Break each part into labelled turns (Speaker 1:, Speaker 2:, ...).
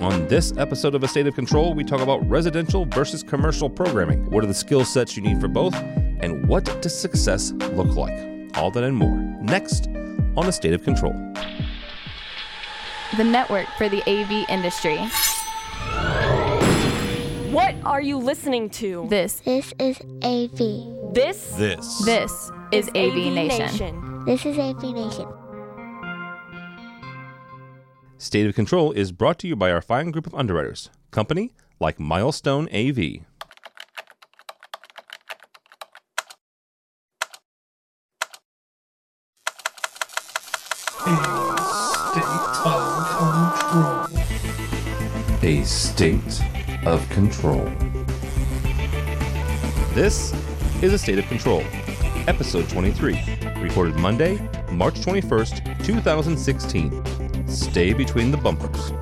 Speaker 1: On this episode of A State of Control, we talk about residential versus commercial programming. What are the skill sets you need for both? And what does success look like? All that and more. Next on A State of Control.
Speaker 2: The network for the AV industry.
Speaker 3: What are you listening to?
Speaker 2: This,
Speaker 4: This is AV.
Speaker 3: This
Speaker 1: This.
Speaker 2: this is AV, Nation.
Speaker 4: This is AV Nation.
Speaker 1: State of Control is brought to you by our fine group of underwriters. Company like Milestone AV. A state of control. This is A State of Control, episode 23, recorded Monday, March 21st, 2016. Stay between the bumpers.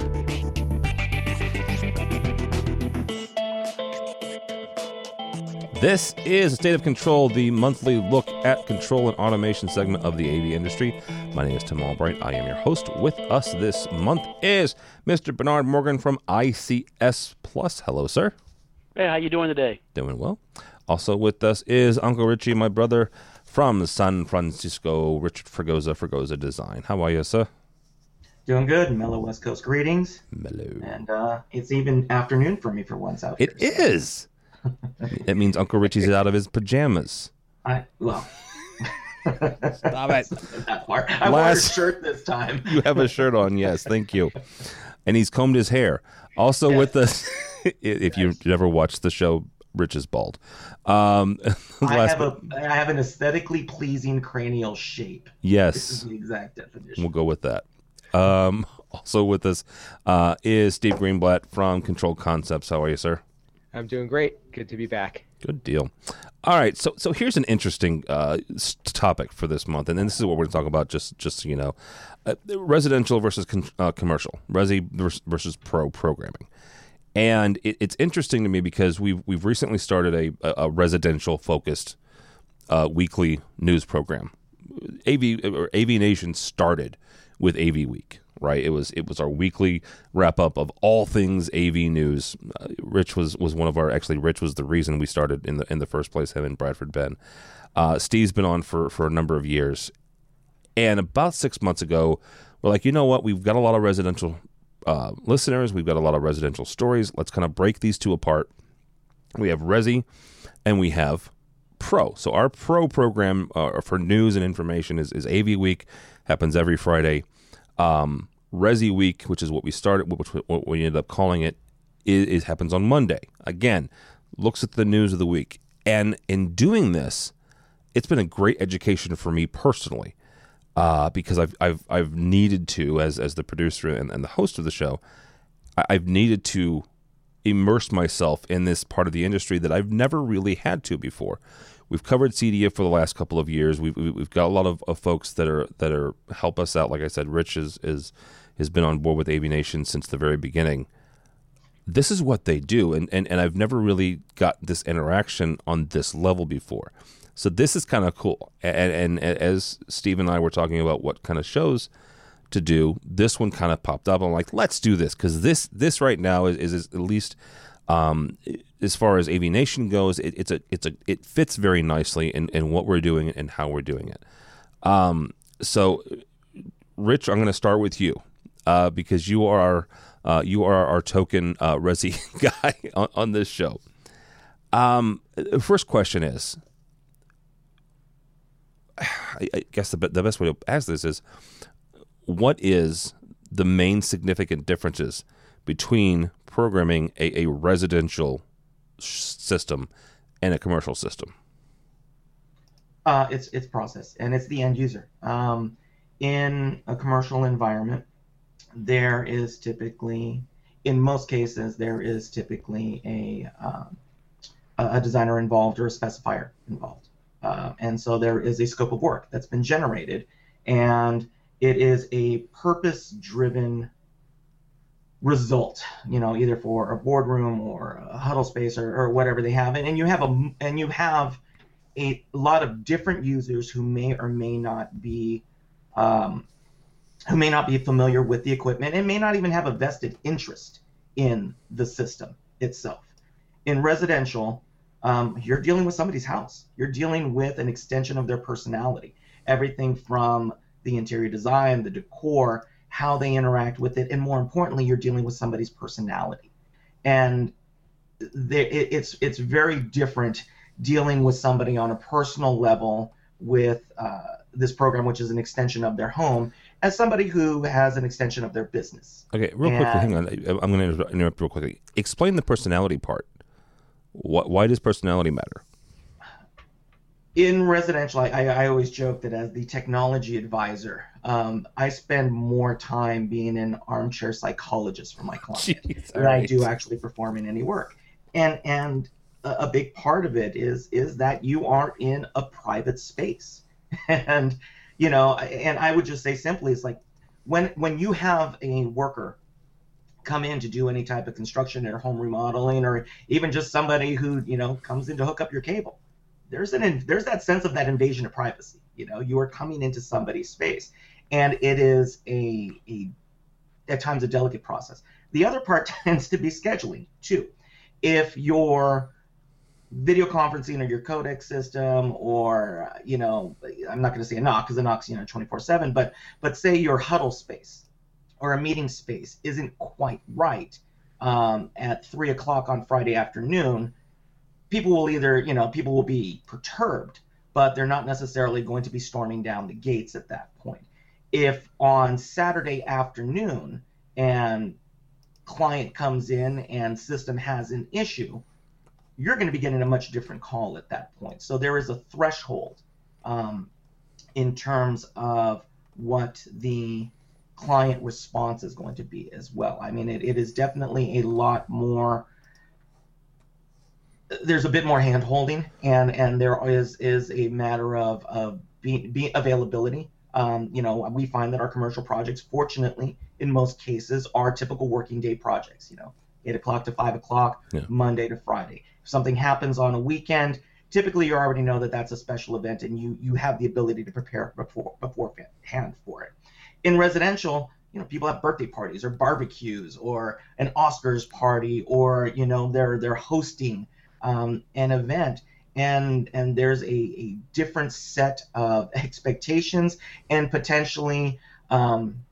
Speaker 1: This is State of Control, the monthly look at control and automation segment of the AV industry. My name is Tim Albright. I am your host. With us this month is Mr. Bernard Morgan from ICS Plus. Hello, sir.
Speaker 5: Hey, how you doing today?
Speaker 1: Doing well. Also with us is Uncle Richie, my brother from San Francisco, Richard Fregosa, Fregosa Design. How are you, sir?
Speaker 6: Doing good. Mellow West Coast greetings.
Speaker 1: Mellow.
Speaker 6: And uh, it's even afternoon for me for once out
Speaker 1: It
Speaker 6: here. so
Speaker 1: is. That means Uncle Richie's out of his pajamas.
Speaker 6: I, well,
Speaker 1: Stop it.
Speaker 6: that part. I wore a
Speaker 1: Last-
Speaker 6: shirt this time.
Speaker 1: You have a shirt on, yes. Thank you. And he's combed his hair. Also with us, if you never watched the show, Rich is bald. Um,
Speaker 6: I
Speaker 1: last
Speaker 6: have
Speaker 1: but-
Speaker 6: a I have an aesthetically pleasing cranial shape. This is
Speaker 1: yes,
Speaker 6: the exact definition.
Speaker 1: we'll go with that. Um, also with us uh, is Steve Greenblatt from Control Concepts. How are you, sir?
Speaker 7: I'm doing great. Good to be back.
Speaker 1: Good deal. All right, so so here's an interesting uh, topic for this month, and then this is what we're going to talk about. Just just so you know, uh, residential versus con- uh, commercial, resi versus pro programming, and it, it's interesting to me because we've we've recently started a, a, a residential focused uh, weekly news program. AV or AV Nation started with AV Week, right? It was it was our weekly wrap up of all things AV news. Uh, Rich was was one of our actually Rich was the reason we started in the in the first place. Him and Bradford Benn. Uh, Steve's been on for for a number of years, and about six months ago, we're like, you know what? We've got a lot of residential uh, listeners. We've got a lot of residential stories. Let's kind of break these two apart. We have Resi, and we have Pro. So our Pro program uh, for news and information is, is AV Week. Happens every Friday. Um, Resi Week, which is what we started, which what we ended up calling it, is, is happens on Monday. Again, looks at the news of the week, and in doing this, it's been a great education for me personally uh, because I've, I've I've needed to as as the producer and, and the host of the show, I've needed to immerse myself in this part of the industry that I've never really had to before. We've covered CEDIA for the last couple of years. We've we've got a lot of, of folks that are that are help us out. Like I said, Rich is is has been on board with AV Nation since the very beginning. This is what they do, and, and, and I've never really got this interaction on this level before. So this is kind of cool. And, and, and as Steve and I were talking about what kind of shows to do, this one kind of popped up. I'm like, let's do this because this this right now is, is, is at least um, as far as AV Nation goes, it, it's a it's a it fits very nicely in, in what we're doing and how we're doing it. Um, so, Rich, I'm going to start with you uh, because you are uh, you are our token uh, Resi guy on, on this show. Um, the first question is, I, I guess the the best way to ask this is, what is the main significant differences between programming a, a residential system and a commercial system?
Speaker 6: Uh, it's it's process and it's the end user. Um, in a commercial environment, there is typically, in most cases, there is typically a a a designer involved or a specifier involved, uh, and so there is a scope of work that's been generated, and it is a purpose-driven result you know either for a boardroom or a huddle space or, or whatever they have and, and you have a and you have a lot of different users who may or may not be um, who may not be familiar with the equipment and may not even have a vested interest in the system itself. In residential, um, you're dealing with somebody's house. You're dealing with an extension of their personality. Everything from the interior design, the decor, how they interact with it, and more importantly, you're dealing with somebody's personality. And it, it's it's very different dealing with somebody on a personal level with uh, this program, which is an extension of their home, as somebody who has an extension of their business.
Speaker 1: Okay, real quickly, hang on. I'm going to interrupt real quickly. Explain the personality part. What, why does personality matter?
Speaker 6: In residential, I, I always joke that as the technology advisor, um, I spend more time being an armchair psychologist for my client Jeez, than right. I do actually performing any work. And and a big part of it is is that you are in a private space and you know and i would just say simply it's like when when you have a worker come in to do any type of construction or home remodeling or even just somebody who you know comes in to hook up your cable there's an there's that sense of that invasion of privacy you know you are coming into somebody's space. And it is a a at times a delicate process. The other part tends to be scheduling too. If you're video conferencing or your codec system or you know i'm not going to say a knock because a NOC's you know 24 7 but but say your huddle space or a meeting space isn't quite right um, at three o'clock on friday afternoon people will either you know people will be perturbed but they're not necessarily going to be storming down the gates at that point if on saturday afternoon and client comes in and system has an issue you're going to be getting a much different call at that point. So there is a threshold um, in terms of what the client response is going to be as well. I mean, it, it is definitely a lot more. There's a bit more hand holding, and and there is is a matter of of being be availability. Um, you know, we find that our commercial projects, fortunately, in most cases, are typical working day projects. You know, eight o'clock to five o'clock, yeah. Monday to Friday If something happens on a weekend, typically you already know that that's a special event and you you have the ability to prepare before beforehand for it. In residential, you know, people have birthday parties or barbecues or an Oscars party or you know they're they're hosting um, an event and and there's a, a different set of expectations and potentially um,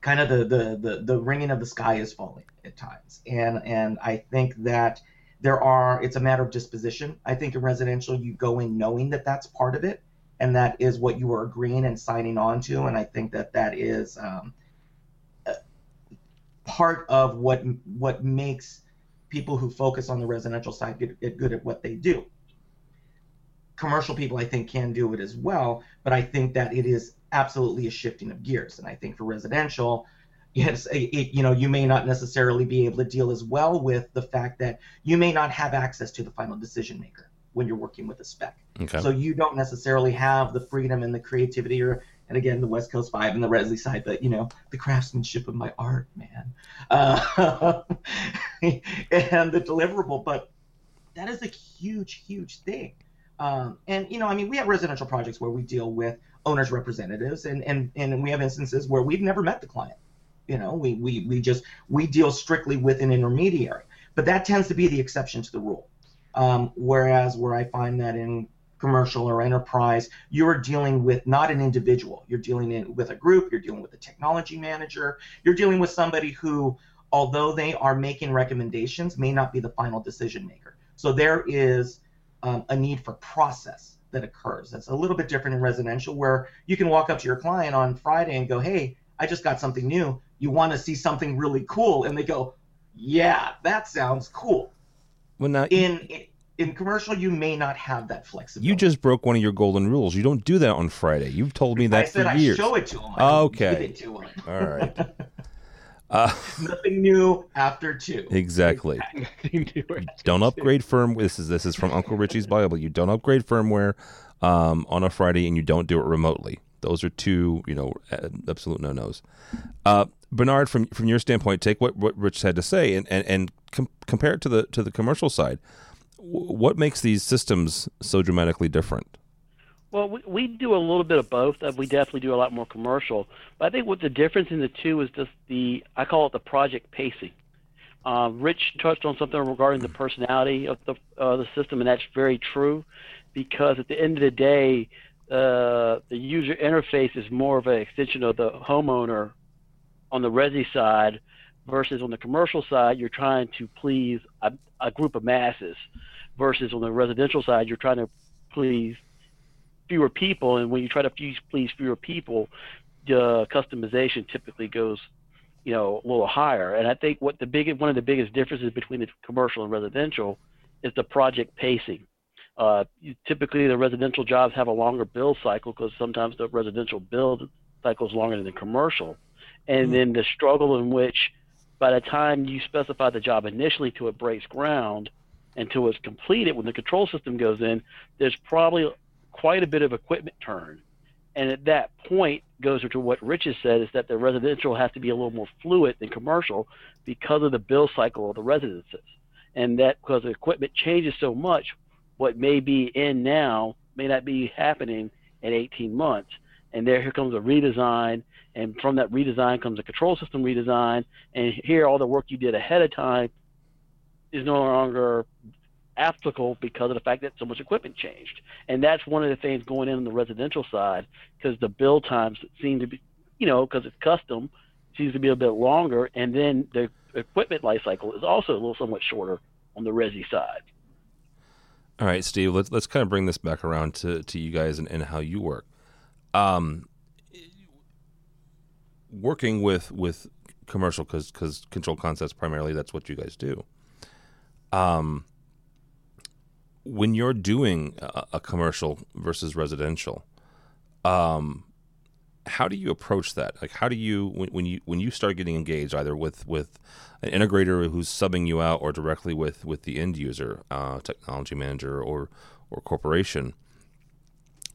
Speaker 6: kind of the, the the the ringing of the sky is falling at times. And and I think that there are it's a matter of disposition. I think in residential you go in knowing that that's part of it and that is what you are agreeing and signing on to and i think that that is um, part of what what makes people who focus on the residential side get, get good at what they do commercial people i think can do it as well but i think that it is absolutely a shifting of gears and i think for residential yes, it, you know, you may not necessarily be able to deal as well with the fact that you may not have access to the final decision maker when you're working with a spec. Okay. So you don't necessarily have the freedom and the creativity or and again the West Coast Five and the Resley side, but you know the craftsmanship of my art, man, uh, and the deliverable. But that is a huge, huge thing. Um, and you know, I mean, we have residential projects where we deal with owners' representatives, and and and we have instances where we've never met the client you know, we, we, we just, we deal strictly with an intermediary. But that tends to be the exception to the rule. Um, whereas where I find that in commercial or enterprise, you're dealing with not an individual. You're dealing in, with a group. You're dealing with a technology manager. You're dealing with somebody who, although they are making recommendations, may not be the final decision maker. So there is um, a need for process that occurs. That's a little bit different in residential, where you can walk up to your client on Friday and go, "Hey, I just got something new you want to see something really cool, and they go, "Yeah, that sounds cool."
Speaker 1: Well, now
Speaker 6: in in commercial, you may not have that flexibility.
Speaker 1: You just broke one of your golden rules. You don't do that on Friday. You've told me that
Speaker 6: I said
Speaker 1: for years.
Speaker 6: I show it to them.
Speaker 1: okay.
Speaker 6: To them.
Speaker 1: All right.
Speaker 6: Uh, Nothing new after two.
Speaker 1: Exactly. don't upgrade firmware. This is this is from Uncle Richie's Bible. You don't upgrade firmware um, on a Friday, and you don't do it remotely. Those are two, you know, absolute no nos. Uh, Bernard, from from your standpoint, take what, what Rich had to say and and, and com- compare it to the to the commercial side. What makes these systems so dramatically different?
Speaker 5: Well, we, we do a little bit of both. We definitely do a lot more commercial. But I think what the difference in the two is just the I call it the project pacing. Uh, Rich touched on something regarding the personality of the uh, the system, and that's very true, because at the end of the day, uh, the user interface is more of an extension of the homeowner on the resi side, versus on the commercial side, you're trying to please a, a group of masses, versus on the residential side, you're trying to please fewer people, and when you try to please fewer people, the customization typically goes you know, a little higher. And I think what the big one of the biggest differences between the commercial and residential is the project pacing. Uh, you, typically, the residential jobs have a longer build cycle because sometimes the residential build cycle is longer than the commercial. And mm-hmm. then the struggle in which, by the time you specify the job initially to it breaks ground until it's completed, when the control system goes in, there's probably quite a bit of equipment turn and at that point, goes to what Rich has said is that the residential has to be a little more fluid than commercial because of the bill cycle of the residences. And that because the equipment changes so much, what may be in now may not be happening in 18 months. And there here comes a redesign, and from that redesign comes a control system redesign, and here all the work you did ahead of time is no longer applicable because of the fact that so much equipment changed. And that's one of the things going in on the residential side because the build times seem to be, you know, because it's custom, seems to be a bit longer. And then the equipment life cycle is also a little somewhat shorter on the resi side.
Speaker 1: All right, Steve, let's, let's kind of bring this back around to, to you guys and, and how you work. Um, working with, with commercial because because control concepts primarily that's what you guys do um when you're doing a, a commercial versus residential, um, how do you approach that? Like, how do you when, when, you when you start getting engaged either with with an integrator who's subbing you out or directly with with the end user, uh, technology manager or or corporation?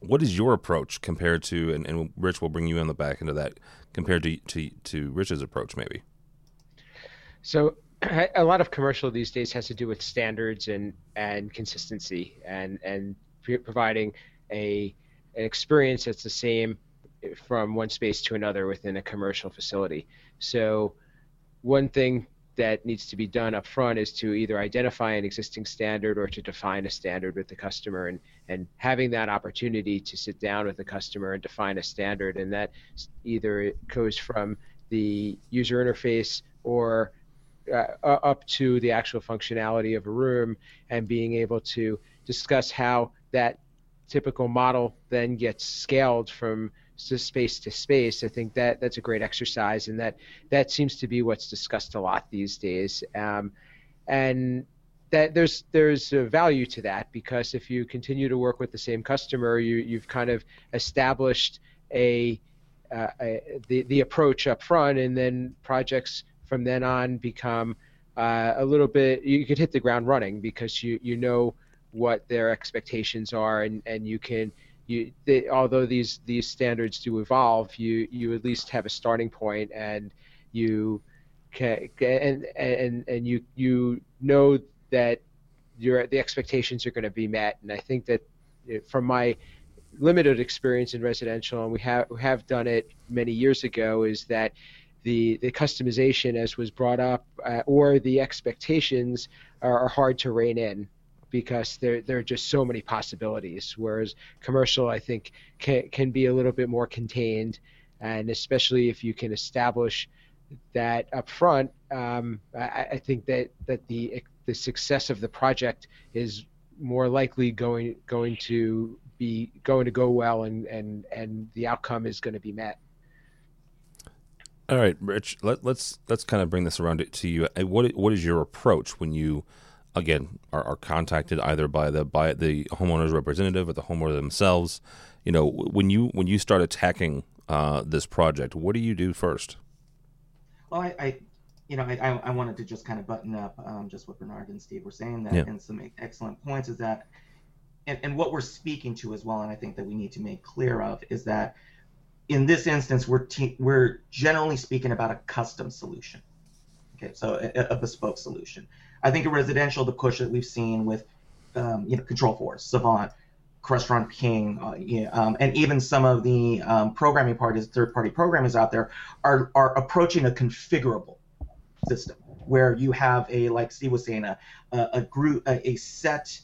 Speaker 1: What is your approach compared to and, and Rich will bring you on the back into that compared to to to Rich's approach maybe?
Speaker 7: So a lot of commercial these days has to do with standards and and consistency and and providing a an experience that's the same from one space to another within a commercial facility. So one thing that needs to be done up front is to either identify an existing standard or to define a standard with the customer and, and having that opportunity to sit down with the customer and define a standard. And that either goes from the user interface or uh, up to the actual functionality of a room and being able to discuss how that typical model then gets scaled from space to space. I think that that's a great exercise, and that that seems to be what's discussed a lot these days. Um, and that there's there's a value to that because if you continue to work with the same customer, you you've kind of established a, uh, a the the approach up front, and then projects from then on become uh, a little bit you could hit the ground running because you you know what their expectations are and and you can you they, although these these standards do evolve you you at least have a starting point and you can and and and you you know that your the expectations are going to be met. And I think that from my limited experience in residential and we have we have done it many years ago is that the the customization as was brought up uh, or the expectations are, are, hard to rein in because there there are just so many possibilities whereas commercial I think can can be a little bit more contained and especially if you can establish that up front um, I, I think that that the the success of the project is more likely going going to be going to go well and and and the outcome is going to be met
Speaker 1: all right, Rich. Let, us let's, let's kind of bring this around to you. What what is your approach when you, again, are, are contacted either by the by the homeowner's representative or the homeowner themselves? You know, when you when you start attacking uh, this project, what do you do first?
Speaker 6: Well, I, I you know, I, I wanted to just kind of button up um, just what Bernard and Steve were saying that, yeah. and some excellent points is that, and, and what we're speaking to as well, and I think that we need to make clear of is that in this instance, we're te- we're generally speaking about a custom solution. Okay, so a, a, bespoke solution. I think in residential, the push that we've seen with um, you know Control4, Savant, Crestron Pyng, uh, um, and even some of the um, programming parties, third-party programmers out there, are are approaching a configurable system. where you have a like Steve was saying a a, a group a, a set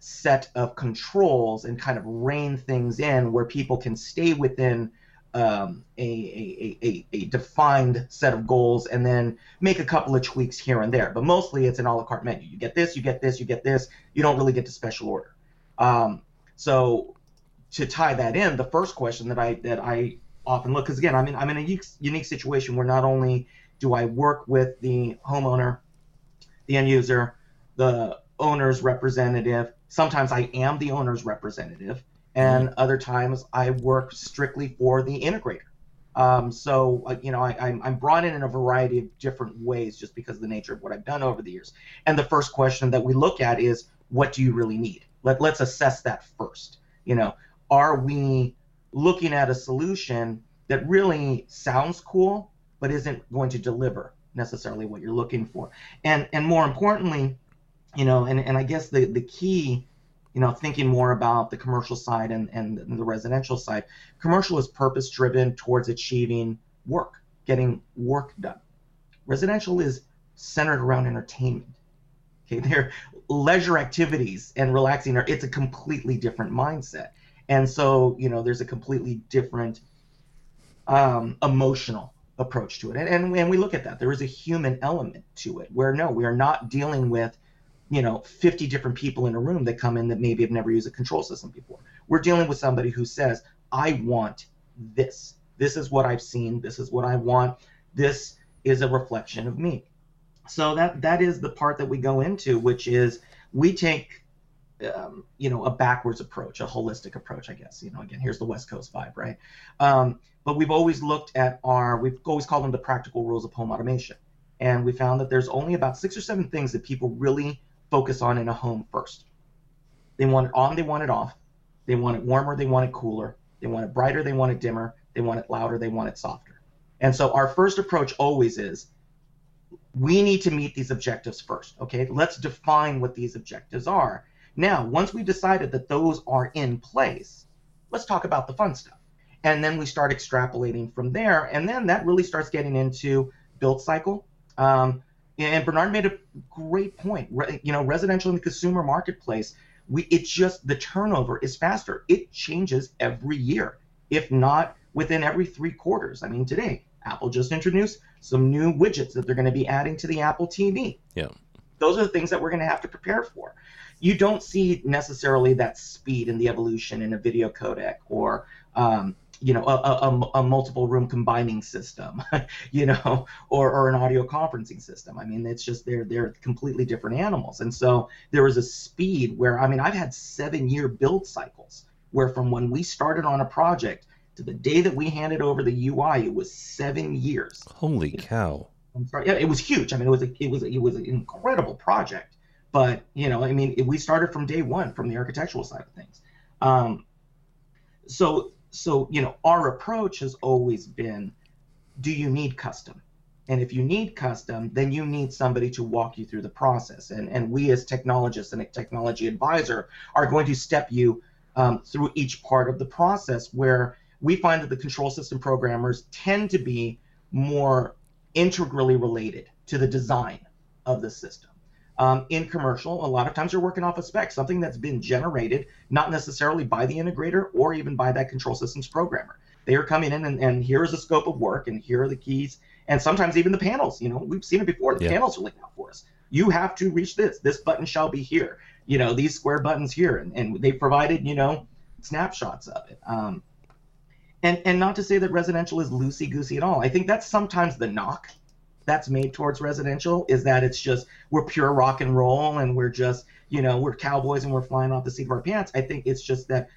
Speaker 6: set of controls and kind of rein things in where people can stay within um, a, a, a, a, defined set of goals and then make a couple of tweaks here and there. But mostly it's an a la carte menu. You get this, you get this, you get this. You don't really get to special order. Um, so to tie that in, the first question that I that I often look because again I'm in I'm in a unique, unique situation where not only do I work with the homeowner, the end user, the owner's representative. Sometimes I am the owner's representative and mm-hmm. other times I work strictly for the integrator. Um, so you know I, I'm, I'm brought in in a variety of different ways just because of the nature of what I've done over the years. And the first question that we look at is what do you really need? Let, let's assess that first. You know, are we looking at a solution that really sounds cool but isn't going to deliver necessarily what you're looking for? And and more importantly, you know, and, and I guess the, the key you know, thinking more about the commercial side and, and the residential side. Commercial is purpose driven towards achieving work, getting work done. Residential is centered around entertainment. Okay, they're leisure activities and relaxing are it's a completely different mindset. And so, you know, there's a completely different um, emotional approach to it. And, and, and we look at that. There is a human element to it where no, we are not dealing with you know 50 different people in a room that come in that maybe have never used a control system before. We're dealing with somebody who says i want this. This is what i've seen. This is what i want. This is a reflection of me. So that that is the part that we go into which is we take um, you know a backwards approach a holistic approach i guess. You know again here's the west coast vibe right? Um, but we've always looked at our we've always called them the practical rules of home automation. And we found that there's only about six or seven things that people really focus on in a home first. They want it on, they want it off. They want it warmer, they want it cooler. They want it brighter, they want it dimmer. They want it louder, they want it softer. And so our first approach always is we need to meet these objectives first. Okay, let's define what these objectives are. Now, once we've decided that those are in place, let's talk about the fun stuff. And then we start extrapolating from there. And then that really starts getting into build cycle. Um, and Bernard made a great point. You know, residential and the consumer marketplace, we it just the turnover is faster. It changes every year, if not within every three quarters. I mean, today Apple just introduced some new widgets that they're going to be adding to the Apple TV.
Speaker 1: Yeah.
Speaker 6: Those are the things that we're going to have to prepare for. You don't see necessarily that speed in the evolution in a video codec or um, you know a, a, a, multiple room combining system you know or, or an audio conferencing system i mean it's just they're they're completely different animals and so there is a speed where i mean i've had seven year build cycles where from when we started on a project to the day that we handed over the ui it was seven years
Speaker 1: holy cow
Speaker 6: I'm sorry. Yeah, it was huge. I mean, it was a, it was a, it was an incredible project. But you know, I mean, it, we started from day one from the architectural side of things. Um, so so you know our approach has always been do you need custom? And if you need custom then you need somebody to walk you through the process. And and we as technologists and a technology advisor are going to step you um, through each part of the process where we find that the control system programmers tend to be more integrally related to the design of the system um, in commercial, a lot of times you're working off a spec, something that's been generated, not necessarily by the integrator or even by that control systems programmer. They are coming in and, and here is the scope of work and here are the keys. And sometimes even the panels, you know, we've seen it before. The yeah. panels are laid out for us. You have to reach this. This button shall be here. You know, these square buttons here. And, and they provided, you know, snapshots of it. Um, and, and not to say that residential is loosey goosey at all. I think that's sometimes the knock that's made towards residential is that it's just we're pure rock and roll and we're just you know we're cowboys and we're flying off the seat of our pants. I think it's just that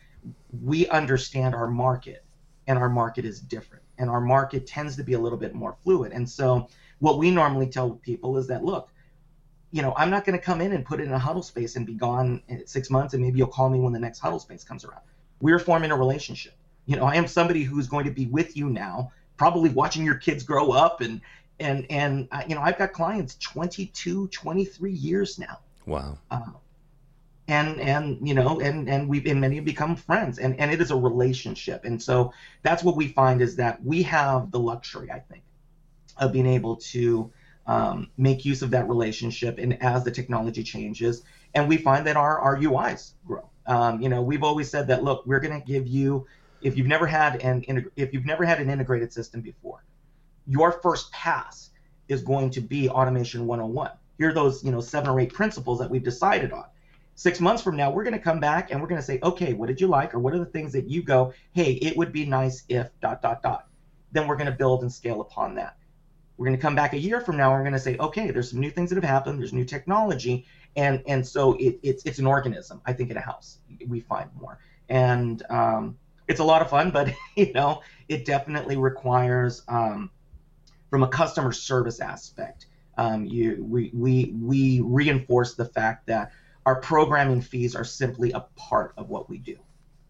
Speaker 6: we understand our market and our market is different and our market tends to be a little bit more fluid. And so what we normally tell people is that look you know i'm not going to come in and put it in a huddle space and be gone six months and maybe you'll call me when the next huddle space comes around. We're forming a relationship. You know i am somebody who's going to be with you now probably watching your kids grow up and and and uh, you know I've got clients 22, 23 years now.
Speaker 1: Wow.
Speaker 6: Uh, and and you know and and we've and many have become friends and and it is a relationship and so that's what we find is that we have the luxury I think of being able to um, make use of that relationship and as the technology changes and we find that our, our uis grow um, you know we've always said that look we're going to give you if you've never had an if you've never had an integrated system before your first pass is going to be automation 101 here are those you know seven or eight principles that we've decided on six months from now we're going to come back and we're going to say okay what did you like or what are the things that you go hey it would be nice if dot dot dot then we're going to build and scale upon that we're going to come back a year from now. And we're going to say, okay, there's some new things that have happened. There's new technology, and and so it, it's it's an organism. I think in a house we find more, and um, it's a lot of fun. But you know, it definitely requires um, from a customer service aspect. Um, you we we we reinforce the fact that our programming fees are simply a part of what we do.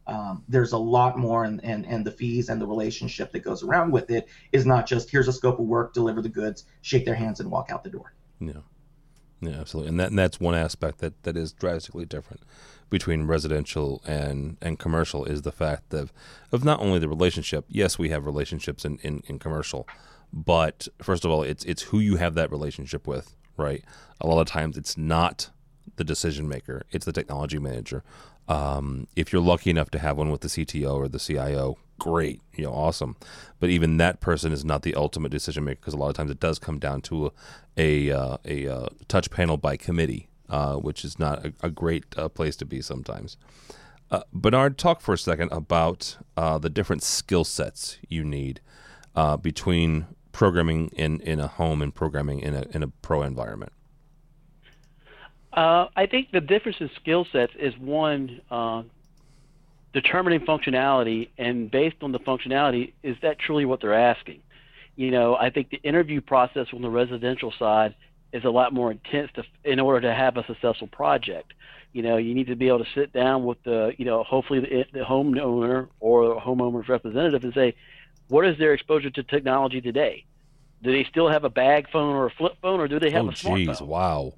Speaker 6: Um, there's a lot more and, and and the fees and the relationship that goes around with it is not just here's a scope of work deliver the goods shake their hands and walk out the door.
Speaker 1: Yeah. Yeah absolutely. And that and that's one aspect that that is drastically different between residential and and commercial is the fact of of not only the relationship. Yes we have relationships in in, in commercial but first of all it's it's who you have that relationship with right a lot of times it's not the decision maker it's the technology manager um, if you're lucky enough to have one with the CTO or the CIO, great, you know, awesome. But even that person is not the ultimate decision maker because a lot of times it does come down to a a, uh, a uh, touch panel by committee, uh, which is not a, a great uh, place to be sometimes. Bernard, talk for a second about the different skill sets you need between programming in, in a home and programming in a in a pro environment.
Speaker 5: Uh, I think the difference in skill sets is one uh, determining functionality, and based on the functionality, is that truly what they're asking? You know, I think the interview process on the residential side is a lot more intense to, in order to have a successful project. You know, you need to be able to sit down with the, you know, hopefully the, the homeowner or homeowner's representative and say, what is their exposure to technology today? Do they still have a bag phone or a flip phone, or do they have
Speaker 1: oh,
Speaker 5: a smartphone?
Speaker 1: Geez, wow.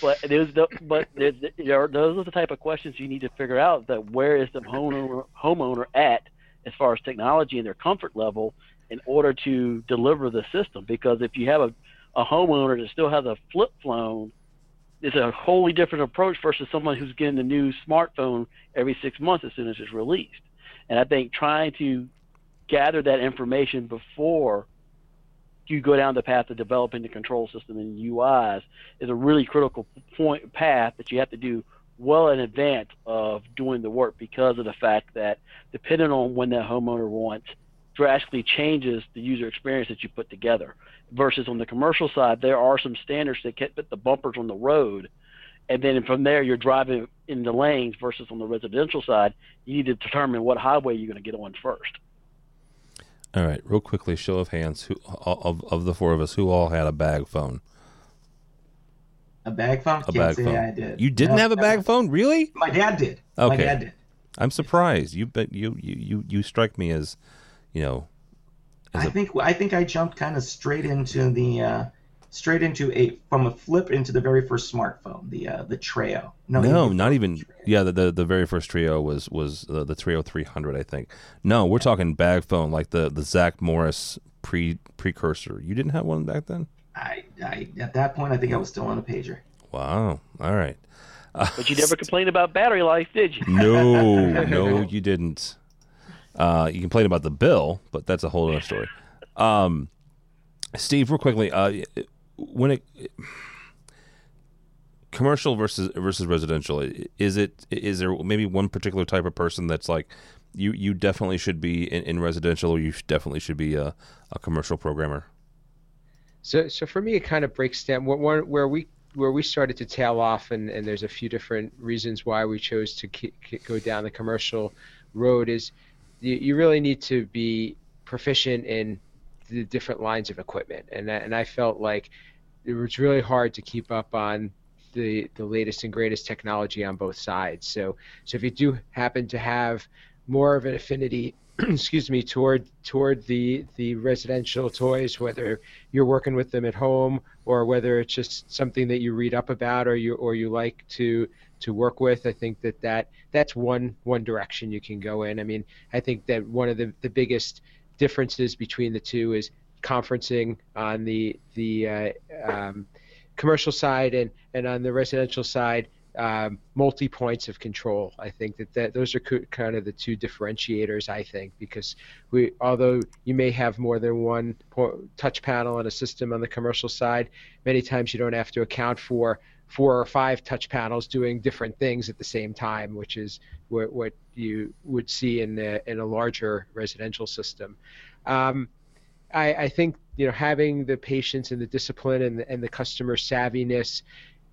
Speaker 5: But there's the, but there, there, those are the type of questions you need to figure out. That where is the homeowner homeowner at as far as technology and their comfort level in order to deliver the system? Because if you have a, a homeowner that still has a flip phone, it's a wholly different approach versus someone who's getting the new smartphone every six months as soon as it's released. And I think trying to gather that information before you go down the path of developing the control system and UIs is a really critical point path that you have to do well in advance of doing the work because of the fact that depending on when that homeowner wants drastically changes the user experience that you put together. Versus on the commercial side there are some standards that can put the bumpers on the road and then from there you're driving in the lanes versus on the residential side you need to determine what highway you're going to get on first
Speaker 1: all right, real quickly, show of hands. Who of of the four of us, who all had a bag phone?
Speaker 6: A bag phone?
Speaker 1: A
Speaker 6: Can't
Speaker 1: bag
Speaker 6: say
Speaker 1: phone.
Speaker 6: I did.
Speaker 1: You didn't
Speaker 6: No,
Speaker 1: have a
Speaker 6: no.
Speaker 1: bag phone, really?
Speaker 6: My dad did. My
Speaker 1: Okay.
Speaker 6: dad did.
Speaker 1: I'm surprised. You bet you you you you strike me as, you know, as
Speaker 6: I
Speaker 1: a
Speaker 6: think I think I jumped kind of straight into the uh, straight into a from a flip into the very first smartphone, the uh, the Treo.
Speaker 1: no,
Speaker 6: you-
Speaker 1: not even. Yeah, the, the the very first Treo was was uh, the Treo 300, I think. No, we're talking bag phone, like the the Zach Morris pre precursor. You didn't have one back then.
Speaker 6: I, I at that point I think I was still on a pager.
Speaker 1: Wow. All right. Uh,
Speaker 5: but you never complained about battery life did you
Speaker 1: No, no, you didn't. Uh, you complain about the bill, but that's a whole other story. Um, Steve, real quickly, uh, when it commercial versus versus residential, is it is there maybe one particular type of person that's like you you definitely should be in, in residential, or you definitely should be a, a commercial programmer?
Speaker 7: So, so for me, it kind of breaks down where, where where we where we started to tail off, and, and there's a few different reasons why we chose to ki- ki- go down the commercial road. Is you, you really need to be proficient in the different lines of equipment, and and I felt like it was really hard to keep up on the the latest and greatest technology on both sides. So, so if you do happen to have more of an affinity excuse me toward toward the the residential toys whether you're working with them at home or whether it's just something that you read up about or you or you like to to work with i think that that that's one one direction you can go in i mean i think that one of the the biggest differences between the two is conferencing on the the uh, um, commercial side and and on the residential side um, multi points of control. I think that, that those are co- kind of the two differentiators. I think because we, although you may have more than one po- touch panel in a system on the commercial side, many times you don't have to account for four or five touch panels doing different things at the same time, which is what, what you would see in the, in a larger residential system. Um, I, I, think you know having the patience and the discipline and the, and the customer savviness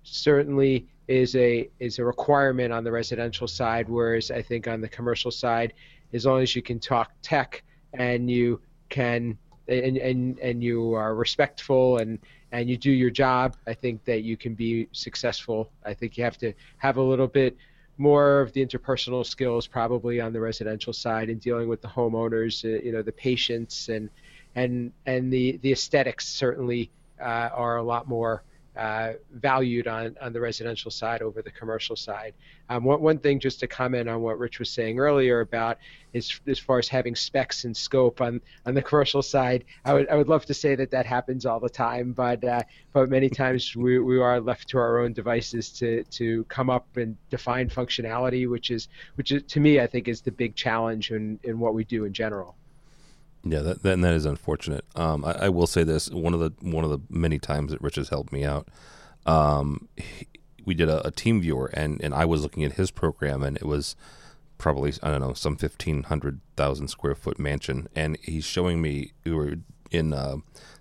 Speaker 7: certainly is a is a requirement on the residential side, whereas I think on the commercial side, as long as you can talk tech and you can and and, and you are respectful and and you do your job, I think that you can be successful. I think you have to have a little bit more of the interpersonal skills probably on the residential side in dealing with the homeowners, uh, you know, the patients and and and the the aesthetics certainly uh, are a lot more uh, valued on, on the residential side over the commercial side. Um, one, one thing just to comment on what Rich was saying earlier about is as far as having specs and scope on, on the commercial side, I would, I would love to say that that happens all the time, but uh, but many times we, we are left to our own devices to, to come up and define functionality, which is which is, to me I think is the big challenge in, in what we do in general.
Speaker 1: Yeah, that, that that is unfortunate. Um, I, I, will say this: one of the one of the many times that Rich has helped me out, um, he, we did a, a, TeamViewer, and and I was looking at his program, and it was probably I don't know some fifteen hundred thousand square foot mansion, and he's showing me we were in uh,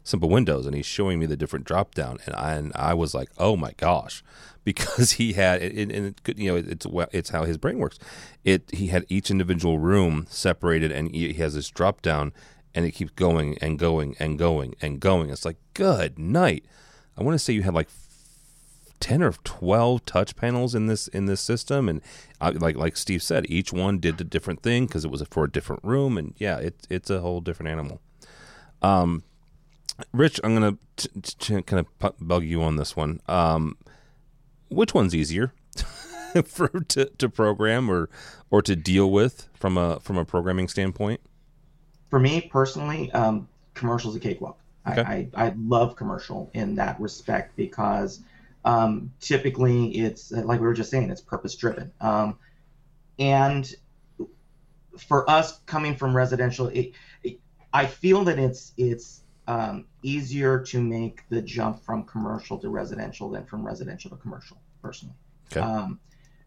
Speaker 1: SIMPL Windows, and he's showing me the different drop down, and I and I was like, oh my gosh, because he had and it, it, you know it's it's how his brain works. It he had each individual room separated, and he has this drop down, and it keeps going and going and going and going. It's like good night. I want to say you had like ten or twelve touch panels in this in this system, and I, like like Steve said, each one did a different thing because it was for a different room, and yeah, it's it's a whole different animal. Um, Rich, I'm gonna t- t- kind of bug you on this one. Um, which one's easier for to, to program or or to deal with from a from a programming standpoint?
Speaker 6: For me personally, um, commercial's a cakewalk. Okay. I, I, I love commercial in that respect because um, typically it's like we were just saying, it's purpose driven. Um, and for us coming from residential, it, it, I feel that it's it's um, easier to make the jump from commercial to residential than from residential to commercial, personally. Okay. Um,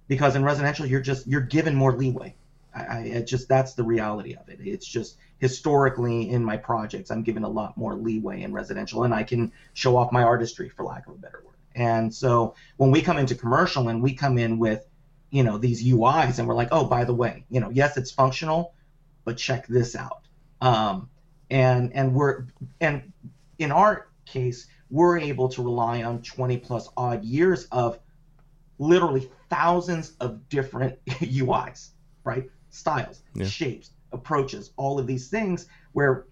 Speaker 6: because in residential, you're just you're given more leeway. I, I just that's the reality of it. It's just historically in my projects, I'm given a lot more leeway in residential, and I can show off my artistry, for lack of a better word. And so when we come into commercial and we come in with, you know, these UIs, and we're like, oh, by the way, you know, yes, it's functional, but check this out. Um, and and we're and in our case we're able to rely on 20 plus odd years of literally thousands of different UIs, right? Styles, yeah. shapes, approaches, all of these things. Where,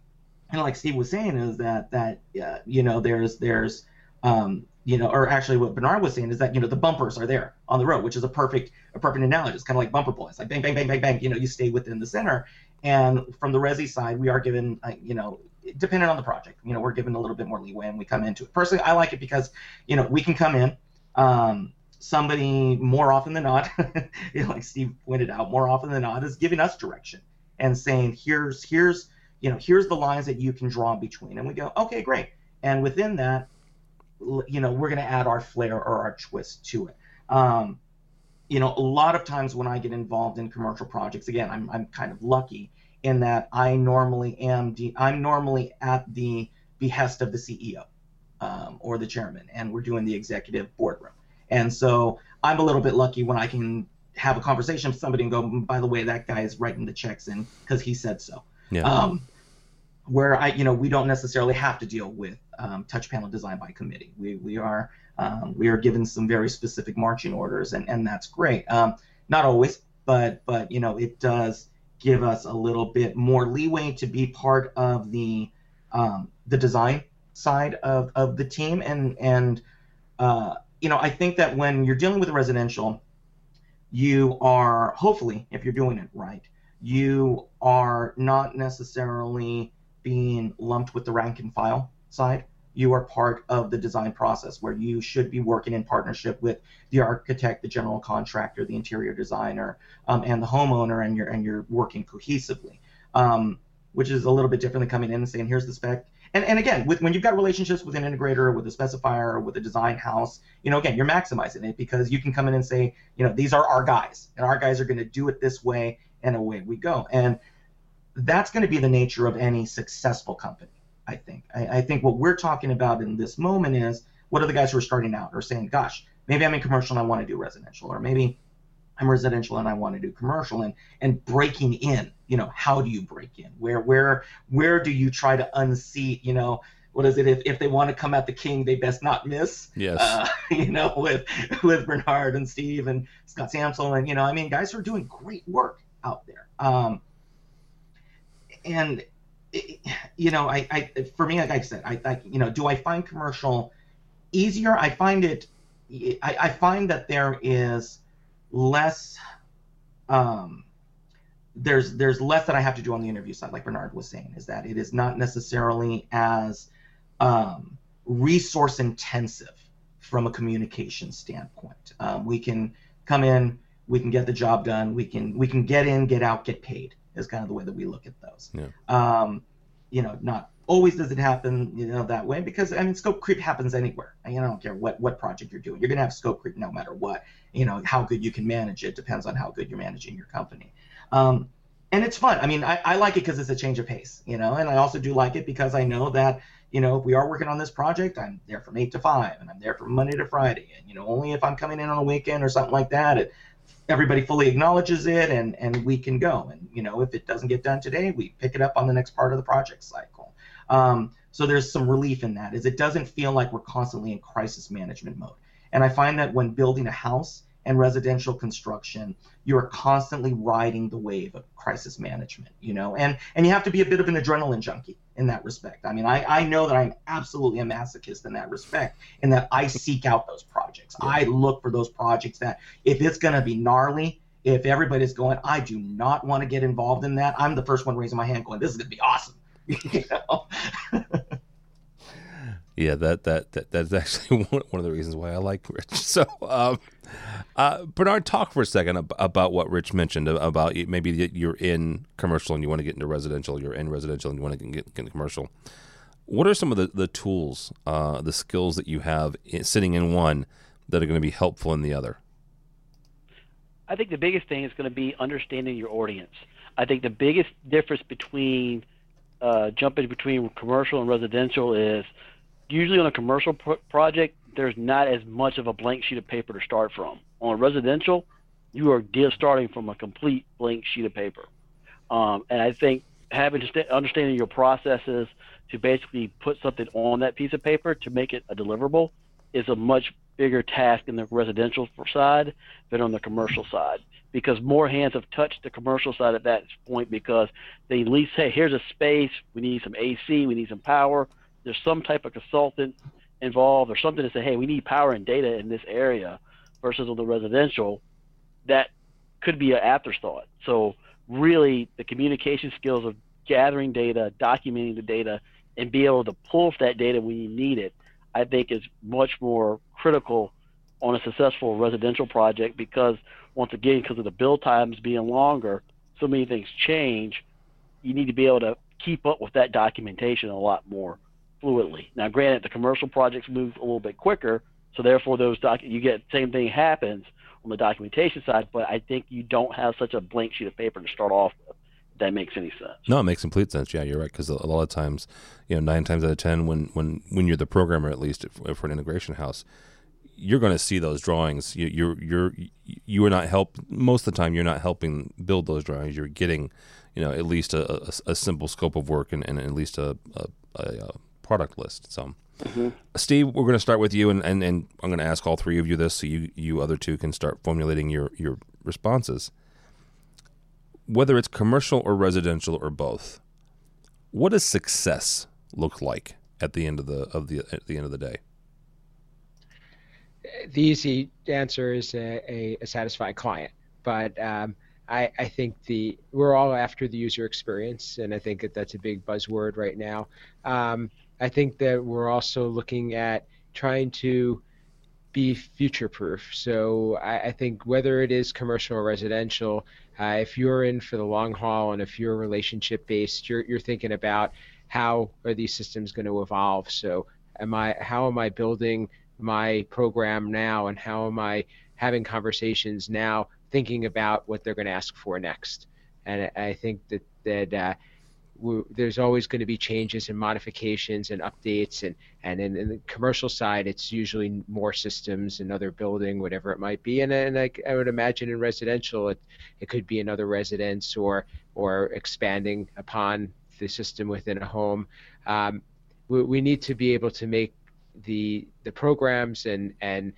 Speaker 6: and like Steve was saying, is that that uh, you know there's there's um, you know, or actually what Bernard was saying is that you know the bumpers are there on the road, which is a perfect a perfect analogy. It's kind of like bumper bullets, like bang bang bang bang bang. You know, you stay within the center, and from the Resi side, we are given, uh, you know, depending on the project, you know, we're given a little bit more leeway and we come into it. Personally, I like it because, you know, we can come in. Um, somebody more often than not, like Steve pointed out, more often than not is giving us direction and saying, here's here's you know here's the lines that you can draw between, and we go, okay, great. And within that, you know, we're going to add our flair or our twist to it. Um, you know, a lot of times when I get involved in commercial projects, again, I'm, I'm kind of lucky in that I normally am, de- I'm normally at the behest of the CEO um, or the chairman, and we're doing the executive boardroom. And so I'm a little bit lucky when I can have a conversation with somebody and go, mm, by the way, that guy is writing the checks in because he said so. Yeah. Um, where I, you know, we don't necessarily have to deal with um, touch panel design by committee. We, we are um, we are given some very specific marching orders, and, and that's great. Um, not always, but but you know it does give us a little bit more leeway to be part of the um, the design side of, of the team, and and uh, you know I think that when you're dealing with a residential, you are hopefully if you're doing it right, you are not necessarily being lumped with the rank and file side. You are part of the design process where you should be working in partnership with the architect, the general contractor, the interior designer, um, and the homeowner, and you're and you're working cohesively, um, which is a little bit different than coming in and saying, "Here's the spec." And, and again, with, when you've got relationships with an integrator, with a specifier, with a design house, you know, again, you're maximizing it because you can come in and say, you know, these are our guys, and our guys are going to do it this way, and away we go. And that's going to be the nature of any successful company. I think. I, I, think what we're talking about in this moment is what are the guys who are starting out or saying, gosh, maybe I'm in commercial and I want to do residential, or maybe I'm residential and I want to do commercial, and and breaking in. You know, how do you break in? Where where where do you try to unseat? You know. What is it? If, if they want to come at the king, they best not miss.
Speaker 1: Yes.
Speaker 6: Uh, you know, with with Bernard and Steve and Scott Samsel and you know, I mean, guys are doing great work out there. Um, and you know, I, I for me, like I said, I, I, you know, do I find commercial easier? I find it, I, I find that there is less, um, there's there's less that I have to do on the interview side, like Bernard was saying, is that it is not necessarily as um, resource intensive from a communication standpoint. Um, we can come in, we can get the job done, we can we can get in, get out, get paid is kind of the way that we look at those.
Speaker 1: Yeah.
Speaker 6: Um, you know, not always does it happen, you know, that way because I mean, scope creep happens anywhere. I, know, I don't care what what project you're doing, you're gonna have scope creep no matter what. You know, how good you can manage it depends on how good you're managing your company. Um, and it's fun. I mean, I, I like it because it's a change of pace, you know, and I also do like it because I know that, you know, if we are working on this project, I'm there from eight to five and I'm there from Monday to Friday. And, you know, only if I'm coming in on a weekend or something like that, it, everybody fully acknowledges it and and we can go. And you know if it doesn't get done today we pick it up on the next part of the project cycle. Um, so there's some relief in that is it doesn't feel like we're constantly in crisis management mode. And i find that when building a house and residential construction, you are constantly riding the wave of crisis management, you know, and and you have to be a bit of an adrenaline junkie in that respect. I mean, I, I know that I'm absolutely a masochist in that respect, in that I seek out those projects. Yeah. I look for those projects that if it's going to be gnarly, if everybody's going, I do not want to get involved in that. I'm the first one raising my hand, going, this is going to be awesome. you know?
Speaker 1: yeah, that, that that that's actually one, one of the reasons why I like Rich. So. Um, uh, Bernard, talk for a second about what Rich mentioned about maybe you're in commercial and you want to get into residential. You're in residential and you want to get into commercial. What are some of the, the tools, uh, the skills that you have in, sitting in one that are going to be helpful in the other?
Speaker 5: I think the biggest thing is going to be understanding your audience. I think the biggest difference between uh, jumping between commercial and residential is usually on a commercial pro- project, there's not as much of a blank sheet of paper to start from. On residential, you are starting from a complete blank sheet of paper. Um, and I think having to st- understanding your processes to basically put something on that piece of paper to make it a deliverable is a much bigger task in the residential side than on the commercial side because more hands have touched the commercial side at that point because they at least say here's a space we need some ac we need some power there's some type of consultant involved or something to say, hey, we need power and data in this area versus on the residential, that could be an afterthought. So really the communication skills of gathering data, documenting the data, and be able to pull that data when you need it, I think is much more critical on a successful residential project because once again, because of the build times being longer, so many things change. You need to be able to keep up with that documentation a lot more fluidly. Now, granted, the commercial projects move a little bit quicker, so therefore those doc- you get same thing happens on the documentation side, but I think you don't have such a blank sheet of paper to start off with. That makes any sense?
Speaker 1: No, it makes complete sense. Yeah, you're right. Because a lot of times, you know, nine times out of ten, when when when you're the programmer, at least for an integration house, you're going to see those drawings. You, you're you're you are not help most of the time. You're not helping build those drawings. You're getting, you know, at least a, a, a simple scope of work and, and at least a, a, a uh, product list. So, mm-hmm. Steve, we're going to start with you, and, and, and I'm going to ask all three of you this, so you you other two can start formulating your your responses. Whether it's commercial or residential or both, what does success look like at the end of the of the at the end of the day?
Speaker 7: The easy answer is a, a, a satisfied client, but um, I, I think the we're all after the user experience, and I think that that's a big buzzword right now. Um, I think that we're also looking at trying to be future proof. So I, I, think whether it is commercial or residential, uh, if you're in for the long haul and if you're relationship based, you're, you're thinking about how are these systems going to evolve. So am I how am I building my program now and how am I having conversations now thinking about what they're going to ask for next. And I think that that uh, there's always going to be changes and modifications and updates and and in, in, the commercial side it's usually more systems another building whatever it might be. And, and I, I would imagine in residential it, it could be another residence or or expanding upon the system within a home. Um, we, we need to be able to make the the programs and and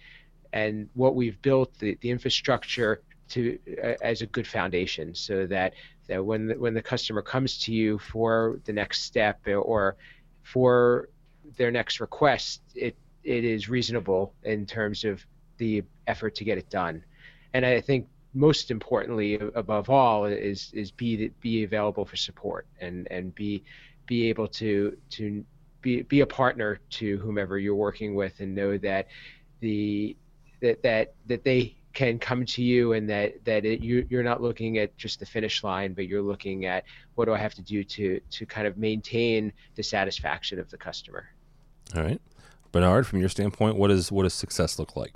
Speaker 7: and what we've built the, the infrastructure to uh, as a good foundation so that that when the, when the customer comes to you for the next step or for their next request it it is reasonable in terms of the effort to get it done. And i think most importantly above all is is be be available for support and and be be able to to be be a partner to whomever you're working with and know that the that that that they can come to you and that that it, you you're not looking at just the finish line but you're looking at what do I have to do to to kind of maintain the satisfaction of the customer.
Speaker 1: All right. Bernard, from your standpoint, what is what does success look like?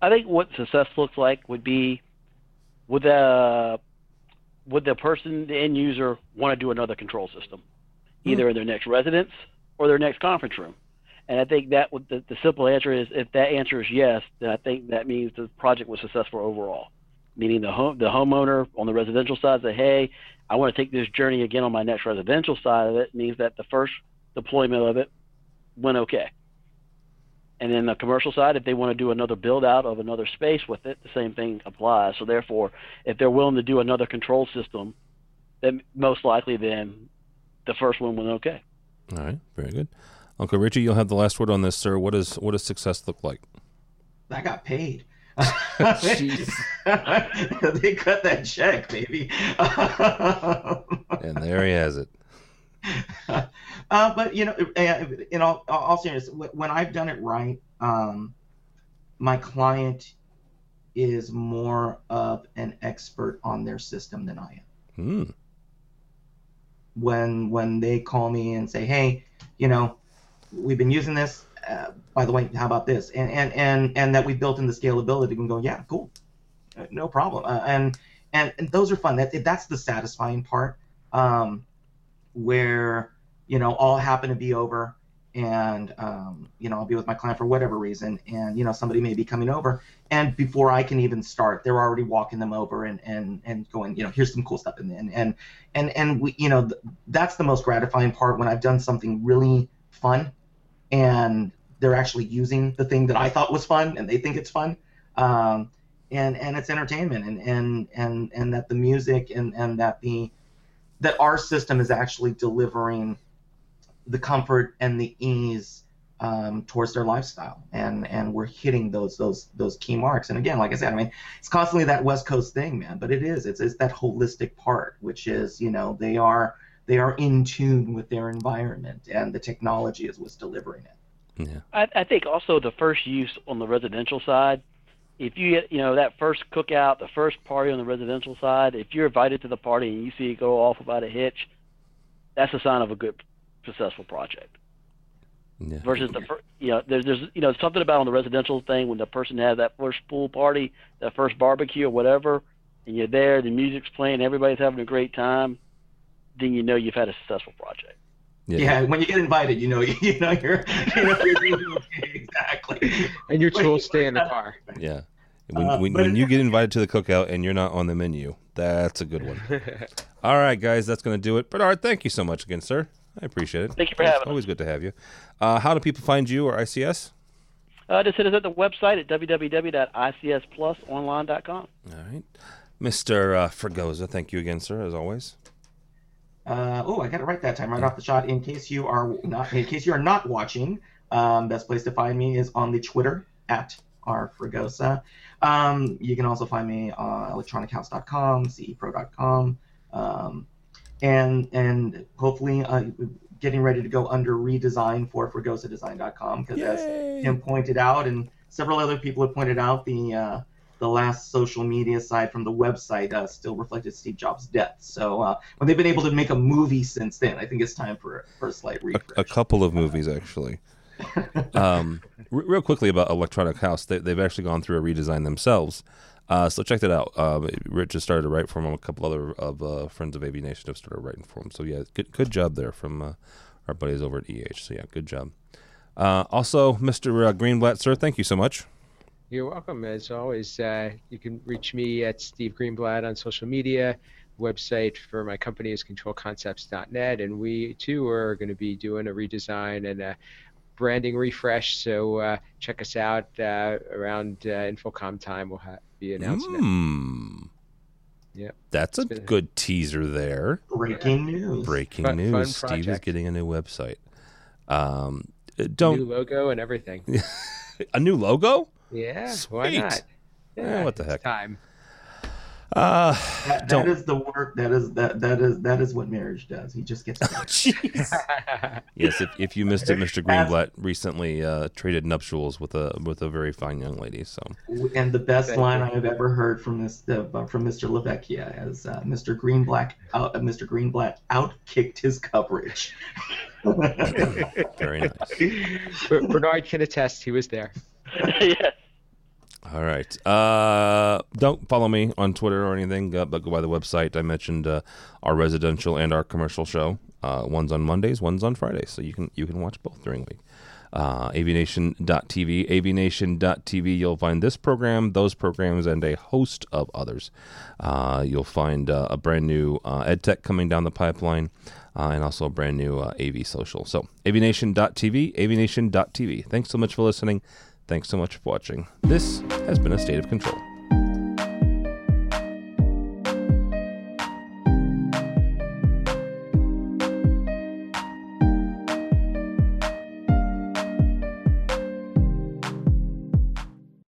Speaker 5: I think what success looks like would be would the would the person, the end user, want to do another control system, either mm. in their next residence or their next conference room. And I think that the, the simple answer is if that answer is yes, then I think that means the project was successful overall. Meaning the home the homeowner on the residential side said, hey, I want to take this journey again on my next residential side of it. Means that the first deployment of it went okay. And then the commercial side, if they want to do another build out of another space with it, the same thing applies. So therefore, if they're willing to do another control system, then most likely then the first one went okay.
Speaker 1: All right, very good. Uncle Richie, you'll have the last word on this, sir. What does what does success look like?
Speaker 6: I got paid. they cut that check, baby.
Speaker 1: and there he has it.
Speaker 6: Uh, but you know, in all, all seriousness, when I've done it right, um, my client is more of an expert on their system than I am. Hmm. When when they call me and say, "Hey, you know, we've been using this. Uh, by the way, how about this? And and and and that we built in the scalability. and go, yeah, cool, no problem. Uh, and, and and those are fun. That that's the satisfying part, um, where you know all happen to be over, and um, you know I'll be with my client for whatever reason, and you know somebody may be coming over, and before I can even start, they're already walking them over and and and going, you know, here's some cool stuff, and and and and and we, you know, th- that's the most gratifying part when I've done something really fun and they're actually using the thing that I thought was fun and they think it's fun. Um, and, and it's entertainment and, and, and, and that the music and, and that the, that our system is actually delivering the comfort and the ease um, towards their lifestyle, and and we're hitting those those those key marks. And again, like I said, I mean, it's constantly that West Coast thing, man. But it is, it's it's that holistic part, which is, you know, they are they are in tune with their environment, and the technology is what's delivering it.
Speaker 5: Yeah. I, I think also the first use on the residential side, if you get, you know, that first cookout, the first party on the residential side, if you're invited to the party and you see it go off without a hitch, that's a sign of a good, successful project. Yeah. Versus the first, you know, there's, there's, you know, something about on the residential thing when the person has that first pool party, that first barbecue or whatever, and you're there, the music's playing, everybody's having a great time then you know you've had a successful project.
Speaker 6: Yeah, yeah when you get invited, you know you know you're you know you're doing okay exactly.
Speaker 7: And your tools stay in the car.
Speaker 1: Yeah. When, uh, when, when you get invited to the cookout and you're not on the menu, that's a good one. All right, guys, that's going to do it. Bernard, thank you so much again, sir. I appreciate it.
Speaker 5: Thank you for having
Speaker 1: us. Always good to have you. Uh, how do people find you or ICS?
Speaker 5: Uh, just hit us at the website at www.icsplusonline.com.
Speaker 1: All right. Mr. Uh, Fregosa, thank you again, sir, as always.
Speaker 6: Uh, oh, I got it right that time, right off the shot. In case you are not, in case you are not watching, um, best place to find me is on the Twitter at R Fregosa. Um, you can also find me on electronichouse.com, cepro.com, um, and and hopefully uh, getting ready to go under redesign for fregosadesign.com because as Tim pointed out and several other people have pointed out, the uh, the last social media side from the website uh, still reflected Steve Jobs' death. So uh, when they've been able to make a movie since then, I think it's time for, for a slight refresh.
Speaker 1: A, a couple of movies, actually. um, real quickly about Electronic House, they, they've actually gone through a redesign themselves. Uh, so check that out. Uh, Rich has started to write for him. A couple other of uh, friends of AV Nation have started writing for him. So yeah, good good job there from uh, our buddies over at EH. So yeah, good job. Uh, also, Mr. Uh, Greenblatt, sir, thank you so much.
Speaker 7: You're welcome. As always, uh, you can reach me at Steve Greenblatt on social media. Website for my company is controlconcepts.net, and we too are going to be doing a redesign and a branding refresh. So uh, check us out uh, around uh, InfoComm time. We'll ha- be announcing
Speaker 1: Mm.
Speaker 7: Yep.
Speaker 1: That's a
Speaker 7: It's a-
Speaker 1: good teaser there.
Speaker 6: Breaking news.
Speaker 1: Breaking
Speaker 7: Fun-
Speaker 1: news.
Speaker 7: fun
Speaker 1: Steve is getting a new website. Um, don't
Speaker 7: New logo and everything.
Speaker 1: a new logo?
Speaker 7: Yeah, why
Speaker 1: Sweet.
Speaker 7: not?
Speaker 1: Eh, what the heck.
Speaker 7: Time.
Speaker 1: Uh,
Speaker 6: That, that is the work. That is that that is that is what marriage does. He just gets.
Speaker 1: jeez. yes, if, if you missed it, Mr. Greenblatt recently uh, traded nuptials with a with a very fine young lady. So
Speaker 6: and the best
Speaker 7: Thank
Speaker 6: line
Speaker 7: you.
Speaker 6: I have ever heard from this uh, from Mr. Lavecchia is uh, Mr. Greenblatt out uh, Mr. Greenblatt outkicked his coverage.
Speaker 1: very nice.
Speaker 7: Bernard can attest. He was there.
Speaker 5: yes.
Speaker 1: All right. Uh, don't follow me on Twitter or anything, uh, but go by the website. I mentioned uh, our residential and our commercial show. Uh, one's on Mondays, one's on Fridays, so you can you can watch both during the week. Uh, avnation.tv, avnation.tv. You'll find this program, those programs, and a host of others. Uh, you'll find a brand new uh, EdTech coming down the pipeline, and also a brand new AV social. So, avnation.tv, avnation.tv. Thanks so much for listening. Thanks so much for watching. This has been a state of control.